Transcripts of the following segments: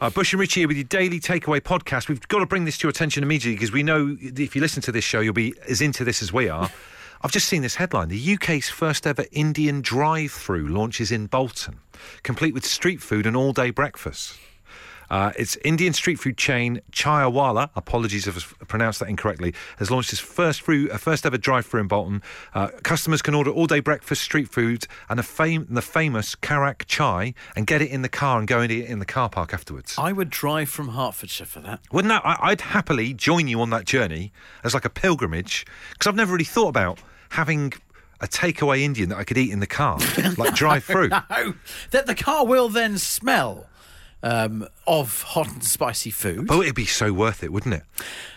Uh, Bush and Richie here with your daily takeaway podcast. We've got to bring this to your attention immediately because we know if you listen to this show, you'll be as into this as we are. I've just seen this headline. The UK's first ever Indian drive through launches in Bolton, complete with street food and all day breakfast. Uh, it's Indian street food chain Chaiiwala. Apologies if I pronounced that incorrectly. Has launched its first through, uh, first ever drive-through in Bolton. Uh, customers can order all-day breakfast, street food, and fam- the famous Karak chai, and get it in the car and go and eat it in the car park afterwards. I would drive from Hertfordshire for that. Wouldn't that? I, I'd happily join you on that journey as like a pilgrimage because I've never really thought about having a takeaway Indian that I could eat in the car, like drive through. Oh, that the car will then smell um, of hot and spicy food. But it'd be so worth it, wouldn't it?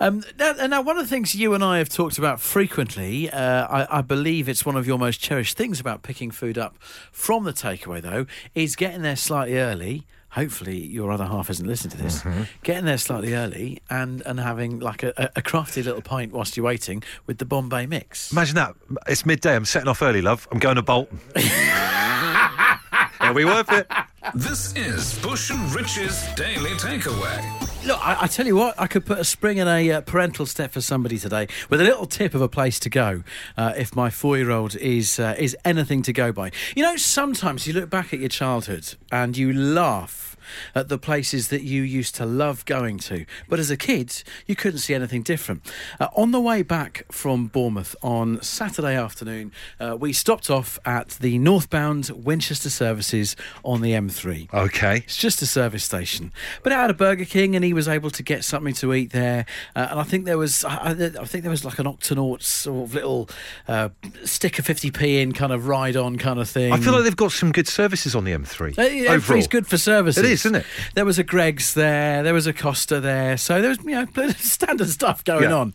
Um, now, now, one of the things you and I have talked about frequently, uh, I, I believe it's one of your most cherished things about picking food up from the takeaway, though, is getting there slightly early. Hopefully, your other half hasn't listened to this. Mm-hmm. Getting there slightly early and, and having like a, a crafty little pint whilst you're waiting with the Bombay mix. Imagine that. It's midday. I'm setting off early, love. I'm going to Bolton. It'll be worth it. This is Bush and Rich's Daily Takeaway. Look, I, I tell you what, I could put a spring in a uh, parental step for somebody today with a little tip of a place to go uh, if my four-year-old is uh, is anything to go by. You know, sometimes you look back at your childhood and you laugh at the places that you used to love going to, but as a kid, you couldn't see anything different. Uh, on the way back from Bournemouth on Saturday afternoon, uh, we stopped off at the northbound Winchester services on the M3. Okay. It's just a service station. But it had a Burger King, and he was able to get something to eat there. Uh, and I think there was, I, I think there was like an Octonaut sort of little uh, stick a 50p in kind of ride on kind of thing. I feel like they've got some good services on the M3. Uh, yeah, overall. M3's good for services. It is, isn't it? There was a Greggs there, there was a Costa there, so there was you know standard stuff going Yeah. on.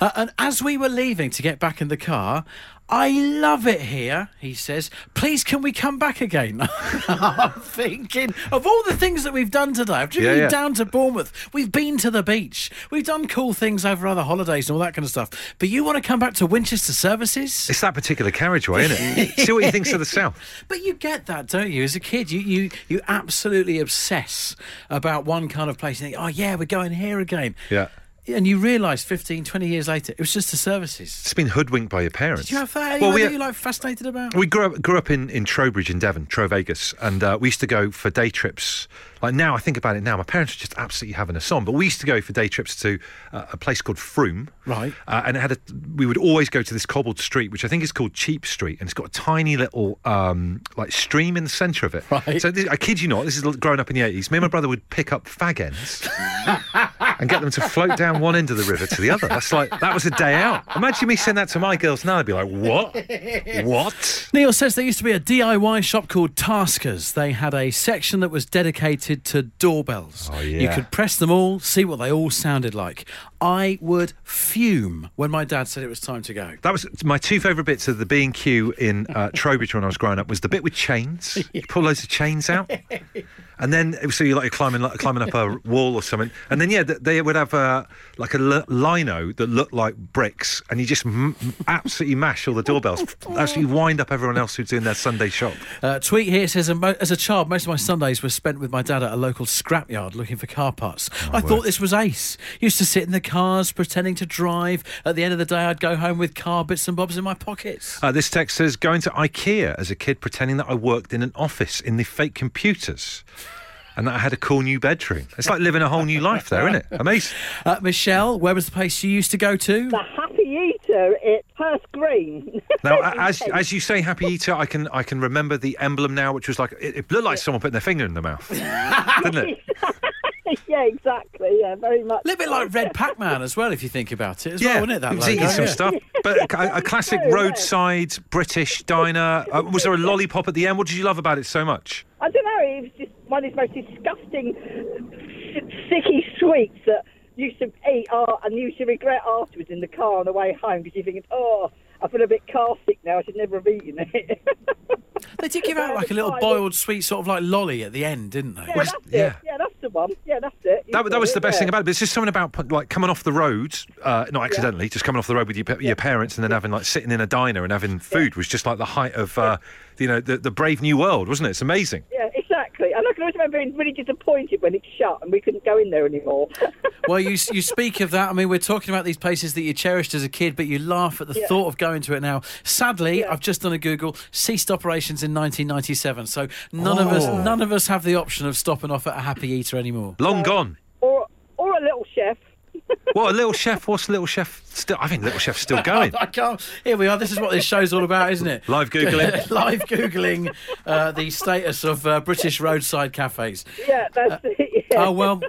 Uh, and as we were leaving to get back in the car. I love it here, he says. Please, can we come back again? I'm thinking of all the things that we've done today. I've driven Yeah, yeah. down to Bournemouth. We've been to the beach. We've done cool things over other holidays and all that kind of stuff. But you want to come back to Winchester Services? It's that particular carriageway, isn't it? See what he thinks of the south. But you get that, don't you? As a kid, you you you absolutely obsess about one kind of place. And think, oh yeah, we're going here again. Yeah. And you realise 15, 20 years later, it was just the services. It's been hoodwinked by your parents. Do you have that? Well, we, that you like fascinated about? we grew up grew up in, in Trowbridge in Devon, Trow Vegas, and uh, we used to go for day trips. Like now, I think about it now, my parents were just absolutely having us on. But we used to go for day trips to uh, a place called Frome, Right. Uh, and it had a. We would always go to this cobbled street, which I think is called Cheap Street, and it's got a tiny little um, like stream in the centre of it. Right. So this, I kid you not, this is growing up in the eighties. Me and my brother would pick up fag ends. and get them to float down one end of the river to the other. That's like that was a day out. Imagine me saying that to my girls now. They'd be like, "What? What?" Neil says there used to be a DIY shop called Taskers. They had a section that was dedicated to doorbells. Oh, yeah. You could press them all, see what they all sounded like. I would fume when my dad said it was time to go. That was my two favourite bits of the B and Q in uh, Trowbridge when I was growing up. Was the bit with chains. You pull loads of chains out, and then so you're like climbing like, climbing up a wall or something. And then yeah, they would have uh, like a lino that looked like bricks, and you just m- absolutely mash all the doorbells. Actually, wind up everyone else who's doing their Sunday shop. Uh, tweet here says, "As a child, most of my Sundays were spent with my dad at a local scrapyard looking for car parts. I thought this was ace. Used to sit in the cars pretending to drive. At the end of the day, I'd go home with car bits and bobs in my pockets. Uh, this text says going to IKEA as a kid, pretending that I worked in an office in the fake computers. And that I had a cool new bedroom. It's like living a whole new life there, isn't it? Amazing. Uh, Michelle, where was the place you used to go to? the Happy Eater at Hurst Green. Now, as as you say, Happy Eater, I can I can remember the emblem now, which was like it, it looked like someone putting their finger in the mouth, didn't it? yeah, exactly. Yeah, very much. A little bit like Red Pac-Man as well, if you think about it, as well, wasn't it? That was logo? eating some Yeah. stuff, but a, a classic roadside British diner. Uh, was there a lollipop at the end? What did you love about it so much? I don't know. It was just one of these most disgusting, sticky sweets that you used to eat uh, and you used to regret afterwards in the car on the way home because you think, oh, I feel a bit car sick now. I should never have eaten it. They did give out like a little boiled sweet sort of like lolly at the end, didn't they? yeah, that's yeah. it. Yeah, that's the one. Yeah, that's it. You That, that was it, the best yeah. thing about it. But it's just something about like coming off the road, uh, not accidentally, just coming off the road with your, pa- your parents and then having like sitting in a diner and having food was just like the height of, uh, you know, the, the brave new world, wasn't it? It's amazing. Yeah, exactly. exactly. And I can always remember being really disappointed when it shut and we couldn't go in there anymore. Well, you you speak of that. I mean, we're talking about these places that you cherished as a kid, but you laugh at the Yeah. thought of going to it now. Sadly, Yeah. I've just done a Google. Ceased operations in 1997, so none of us Oh. none of us have the option of stopping off at a Happy Eater anymore. Long gone. or, or a little chef. What a little chef? What's little chef still? I think little chef's still going. I can't. Here we are. This is what this show's all about, isn't it? Live googling. Live googling uh, the status of uh, British roadside cafes. Yeah, that's it. Yeah. Oh well,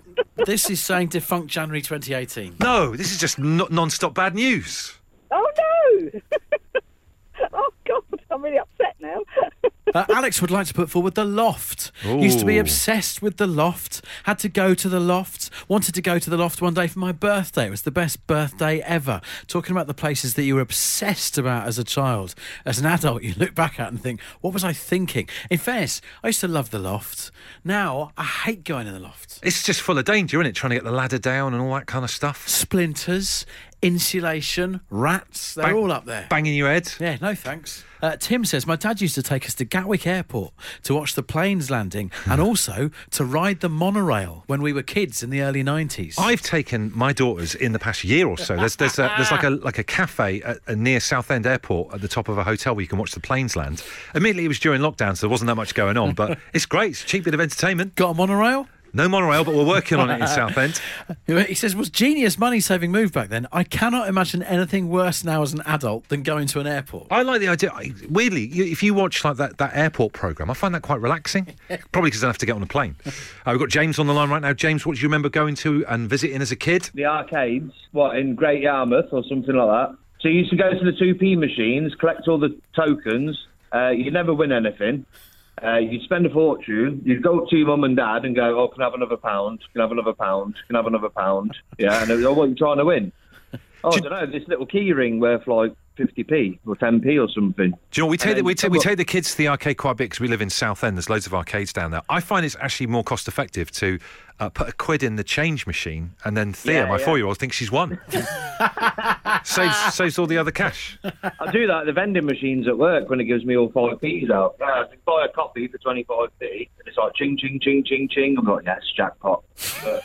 this is saying defunct January 2018. No, this is just no- non-stop bad news. Oh, no! oh, God, I'm really upset now. Uh, Alex would like to put forward the loft. Used to be obsessed with the loft. Had to go to the loft. Wanted to go to the loft one day for my birthday. It was the best birthday ever. Talking about the places that you were obsessed about as a child. As an adult, you look back at and think, what was I thinking? In fairness, I used to love the loft. Now I hate going in the loft. It's just full of danger, isn't it? Trying to get the ladder down and all that kind of stuff. Splinters, insulation, rats. They're Bang- all up there. Banging your head. Yeah, no thanks. Uh, Tim says my dad used to take us to Gatwick Airport to watch the planes landing and also to ride the monorail when we were kids in the early 90s. I've taken my daughters in the past year or so. There's there's a, there's like a like a cafe at, uh, near Southend Airport at the top of a hotel where you can watch the planes land. Admittedly, it was during lockdown, so there wasn't that much going on, but it's great. It's a cheap bit of entertainment. Got a monorail? No monorail, but we're working on it in Southend. He says, was genius money saving move back then. I cannot imagine anything worse now as an adult than going to an airport. I like the idea. I- Weirdly, you- if you watch like that, that airport program, I find that quite relaxing. Probably because I don't have to get on a plane. Uh, we've got James on the line right now. James, what do you remember going to and visiting as a kid? the arcades, what, in Great Yarmouth or something like that. So you used to go to the 2p machines, collect all the tokens. Uh, you'd never win anything. Uh, you'd spend a fortune. You'd go up to your mum and dad and go, oh, can I have another pound? Can I have another pound? Can I have another pound? Yeah, and they go, oh, what are you trying to win? Oh, I don't know, this little key ring worth like 50p or 10p or something. Do you know we take the, we, take we take the kids to the arcade quite a bit because we live in Southend. There's loads of arcades down there. I find it's actually more cost effective to uh, put a quid in the change machine and then Thea, Yeah, my yeah. four-year-old, thinks she's won. saves saves all the other cash. I do that at the vending machines at work when it gives me all five p's out. Yeah, I buy a copy for 25p, and it's like ching, ching, ching, ching, ching. I'm like, yes, jackpot. But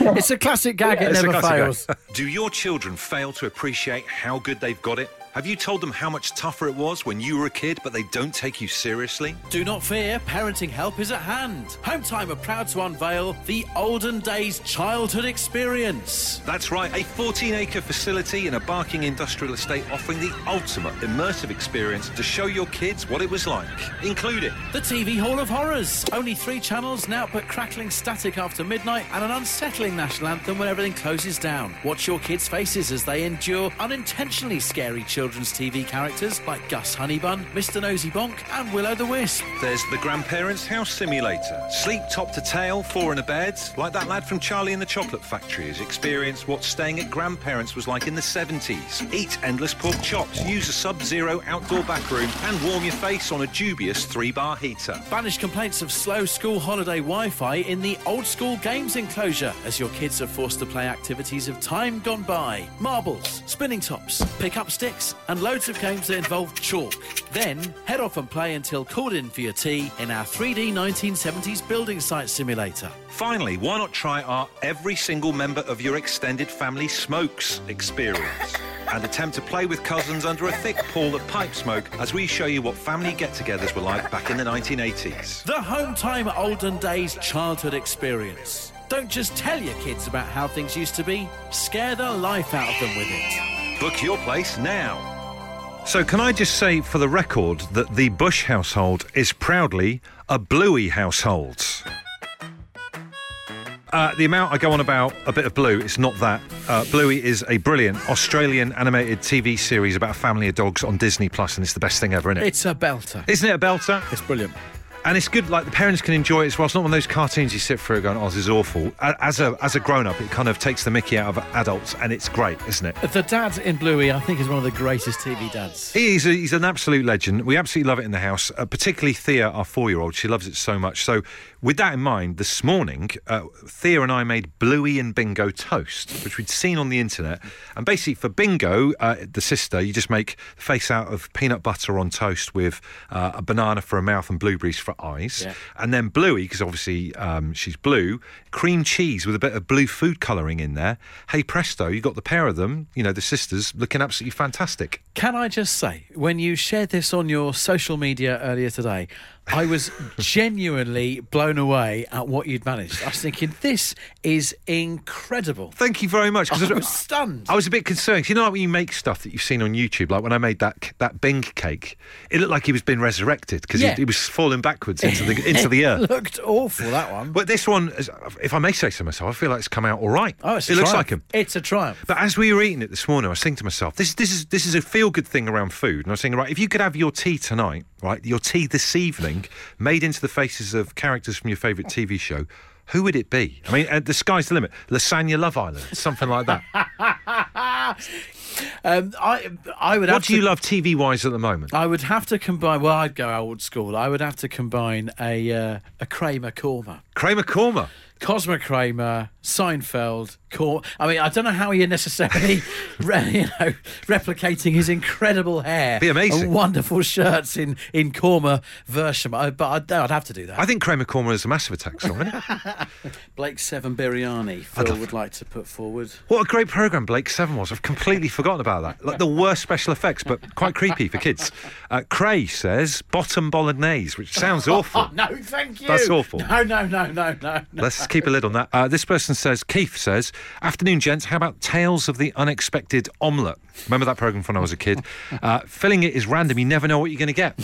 It's a classic gag, it never fails. gag. Do your children fail to appreciate how good they've got it? Have you told them how much tougher it was when you were a kid, but they don't take you seriously? Do not fear, parenting help is at hand. Home Time are proud to unveil the olden days childhood experience. That's right, a 14 acre facility in a Barking industrial estate offering the ultimate immersive experience to show your kids what it was like, including The TV Hall of Horrors. Only three channels now, but crackling static after midnight and an unsettling national anthem when everything closes down. Watch your kids' faces as they endure unintentionally scary children's TV characters like Gus Honeybun, Mr. Noseybonk, and Willo the Wisp. There's the grandparents' house simulator. Sleep top to tail, four in a bed, like that lad from Charlie and the Chocolate Factory has experienced what staying at grandparents was like in the 70s. Eat endless pork chops, use a sub-zero outdoor back room, and warm your face on a dubious three-bar heater. Banish complaints of slow school holiday Wi Fi in the old school games enclosure as your kids are forced to play activities of time gone by. Marbles, spinning tops, pick up sticks, and loads of games that involve chalk. Then head off and play until called in for your tea in our 3D 1970s building site simulator. Finally, why not try our every single member of your extended family smokes experience and attempt to play with cousins under a thick pall of pipe smoke as we show you what family get-togethers were like back in the 1980s. The Home Time Olden Days childhood experience. Don't just tell your kids about how things used to be, scare the life out of them with it. Book your place now. So, can I just say for the record that the Bush household is proudly a Bluey household? Uh, the amount I go on about a bit of Blue, it's not that. Uh, Bluey is a brilliant Australian animated TV series about a family of dogs on Disney Plus, and it's the best thing ever, isn't it? It's a belter. Isn't it a belter? It's brilliant. And it's good, like the parents can enjoy it as well. It's not one of those cartoons you sit through going, oh, this is awful. As a, as a grown up, it kind of takes the mickey out of adults, and it's great, isn't it? The dad in Bluey, I think, is one of the greatest TV dads. He's, a, he's an absolute legend. We absolutely love it in the house, uh, particularly Thea, our four year old. She loves it so much. So with that in mind, this morning, uh, Thea and I made Bluey and Bingo toast, which we'd seen on the internet. And basically, for Bingo, uh, the sister, you just make face out of peanut butter on toast with uh, a banana for a mouth and blueberries for eyes. Yeah. And then Bluey, because obviously um, she's blue, cream cheese with a bit of blue food colouring in there. Hey presto, you got the pair of them, you know, the sisters, looking absolutely fantastic. Can I just say, when you shared this on your social media earlier today, I was genuinely blown away at what you'd managed. I was thinking, this is incredible. Thank you very much. 'cause I was stunned. I was a bit concerned. You know, like when you make stuff that you've seen on YouTube, like when I made that that Bing cake, it looked like he was being resurrected because Yeah. he, he was falling backwards into the into the It earth. looked awful, that one. But this one, if I may say so myself, I feel like it's come out all right. Oh, it's it a looks triumph. like him. It's a triumph. But as we were eating it this morning, I was thinking to myself, this this is this is a feel good thing around food. And I was thinking, right, if you could have your tea tonight, right, your tea this evening, made into the faces of characters from your favourite TV show. Who would it be? I mean, uh, the sky's the limit. Lasagna Love Island, something like that. Um, I, I would have what to, do you love TV wise at the moment? I would have to combine. Well, I'd go old school. I would have to combine a uh, a Kramer Korma. Kramer Korma. Cosmo Kramer, Seinfeld, Cor- I mean, I don't know how you're necessarily, re- you know, replicating his incredible hair, Be amazing. and wonderful shirts in in Korma version. But I'd, I'd have to do that. I think Kramer Korma is a massive attack song? Blake Seven Biryani, Phil love- would like to put forward. what a great programme Blake Seven was. I've completely forgotten about that. Like the worst special effects, but quite creepy for kids. Uh, Cray says bottom bolognese, which sounds awful. No, thank you. That's awful. No, no, no, no, no. no. Let's keep a lid on that. Uh, this person says, Keith says, afternoon, gents. How about Tales of the Unexpected Omelette? Remember that programme from when I was a kid? Uh, filling it is random. You never know what you're going to get.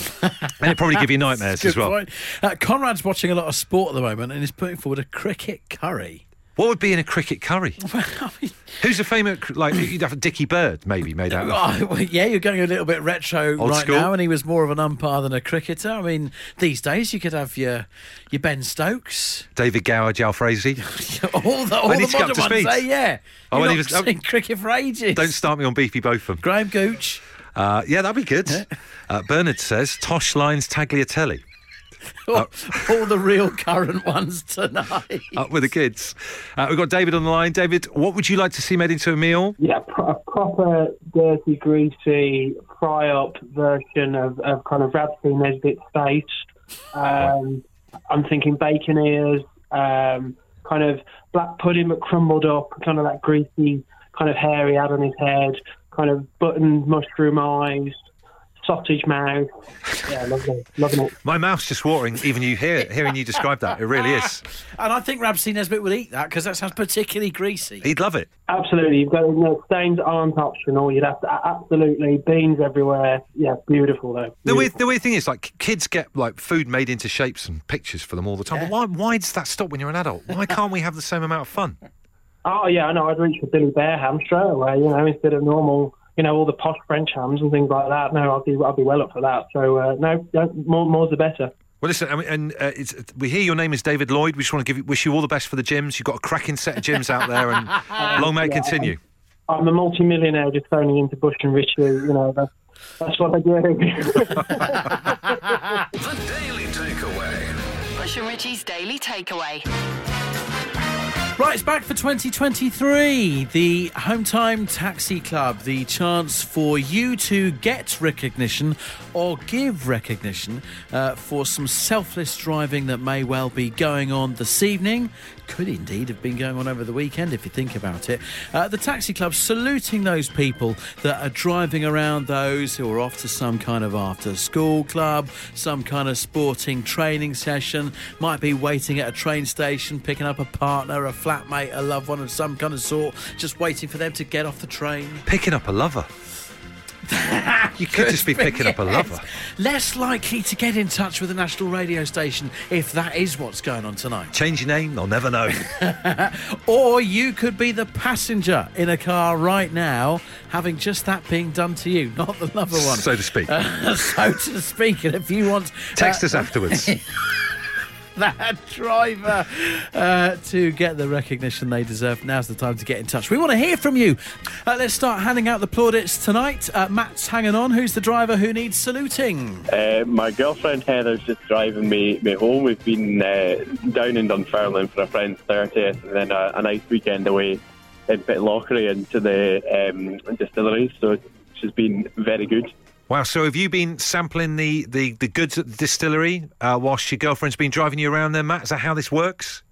And it probably give you nightmares as well. Uh, Conrad's watching a lot of sport at the moment and is putting forward a cricket curry. What would be in a cricket curry? I mean, Who's a famous, like, you'd have a Dickie Bird maybe made out of. Oh, well, yeah, you're going a little bit retro Old right school. now, and he was more of an umpire than a cricketer. I mean, these days you could have your your Ben Stokes, David Gower, Jal Frazee. all the all I the modern ones. eh? yeah, Oh, he was- seen cricket for ages. Don't start me on Beefy Botham. Graham Gooch. Uh, yeah, that'd be good. Uh, Bernard says Tosh Lines Tagliatelle. all, all the real current ones tonight. Up with the kids. Uh, we've got David on the line. David, what would you like to see made into a meal? Yeah, pro- a proper dirty, greasy, fry up version of, of kind of Rab C. Nesbitt steak. Um, I'm thinking bacon ears, um, kind of black pudding but crumbled up, kind of that greasy, kind of hair he had on his head, kind of button mushroom eyes, sausage mouth. Yeah, lovely, loving it. My mouth's just watering, even you hear hearing you describe that. It really is. And I think Rab C. Nesbitt would eat that because that sounds particularly greasy. He'd love it. Absolutely, you've got you know, stains aren't optional. You'd have to absolutely beans everywhere. Yeah, beautiful though. The weird, the weird thing is, like, kids get like food made into shapes and pictures for them all the time. But why, why does that stop when you're an adult? Why can't we have the same amount of fun? Oh yeah, I know. I'd reach for Billy Bear ham straight away. You know, instead of normal, you know, all the posh French hams and things like that. No, I'll be I'll be well up for that. So uh, no, more more's the better. Well, listen, I mean, and uh, it's, we hear your name is David Lloyd. We just want to give you, wish you all the best for the gyms. You've got a cracking set of gyms out there, and long may it continue. I'm a multi-millionaire just phoning into Bush and Richie. You know, that's that's what I do. The Daily Takeaway. Bush and Richie's Daily Takeaway. Right, it's back for 2023. The Home Time Taxi Club, the chance for you to get recognition or give recognition uh, for some selfless driving that may well be going on this evening. Could indeed have been going on over the weekend if you think about it. Uh, the Taxi Club saluting those people that are driving around those who are off to some kind of after school club, some kind of sporting training session, might be waiting at a train station, picking up a partner, a flatmate, a loved one of some kind of sort, just waiting for them to get off the train. Picking up a lover. you could just be picking up a lover. Less likely to get in touch with a national radio station if that is what's going on tonight. Change your name, they'll never know. Or you could be the passenger in a car right now, having just that being done to you, not the lover one. so to speak. Uh, so to speak, and if you want, Text uh, us afterwards. That driver uh, to get the recognition they deserve. Now's the time to get in touch. We want to hear from you. Uh, let's start handing out the plaudits tonight. Uh, Matt's hanging on. Who's the driver who needs saluting? Uh, my girlfriend Heather's just driving me, me home. We've been uh, down in Dunfermline for a friend's 30th and then a, a nice weekend away in Pitlochry into the um, distillery. So she's been very good. Wow. So have you been sampling the, the, the goods at the distillery uh, whilst your girlfriend's been driving you around there, Matt? Is that how this works?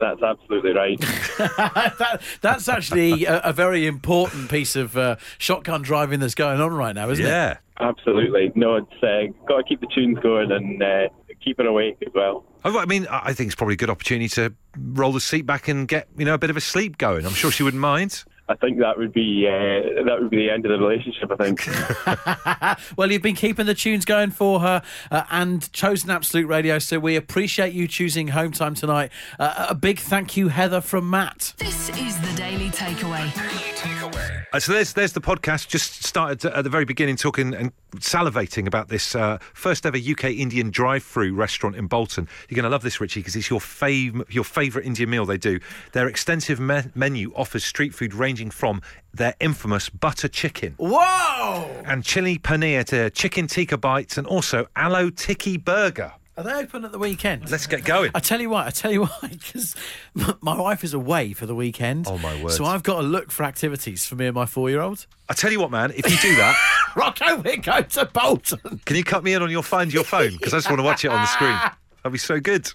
That's absolutely right. that, that's actually a, a very important piece of uh, shotgun driving that's going on right now, isn't it? Yeah. absolutely. No, it's uh, got to keep the tunes going and uh, keep her awake as well. Oh, I mean, I I think it's probably a good opportunity to roll the seat back and get you know a bit of a sleep going. I'm sure she wouldn't mind. I think that would be uh, that would be the end of the relationship. I think. Well, you've been keeping the tunes going for her uh, and chosen Absolute Radio, so we appreciate you choosing home time tonight. Uh, a big thank you, Heather, from Matt. This is the Daily Takeaway. Uh, so there's there's the podcast. Just started at the very beginning talking and salivating about this uh, first ever UK Indian drive-through restaurant in Bolton. You're going to love this, Richie, because it's your fav- your favourite Indian meal they do. Their extensive me- menu offers street food ranging from their infamous butter chicken Whoa! and chili paneer to chicken tikka bites and also aloo tikki burger. Are they open at the weekend? Let's get going. I tell you what, I tell you why, because my wife is away for the weekend. Oh, my word. So I've got to look for activities for me and my four-year-old. I tell you what, man, if you do that, Rocco, we go to Bolton. can you cut me in on your find your phone because I just want to watch it on the screen. That'd be so good.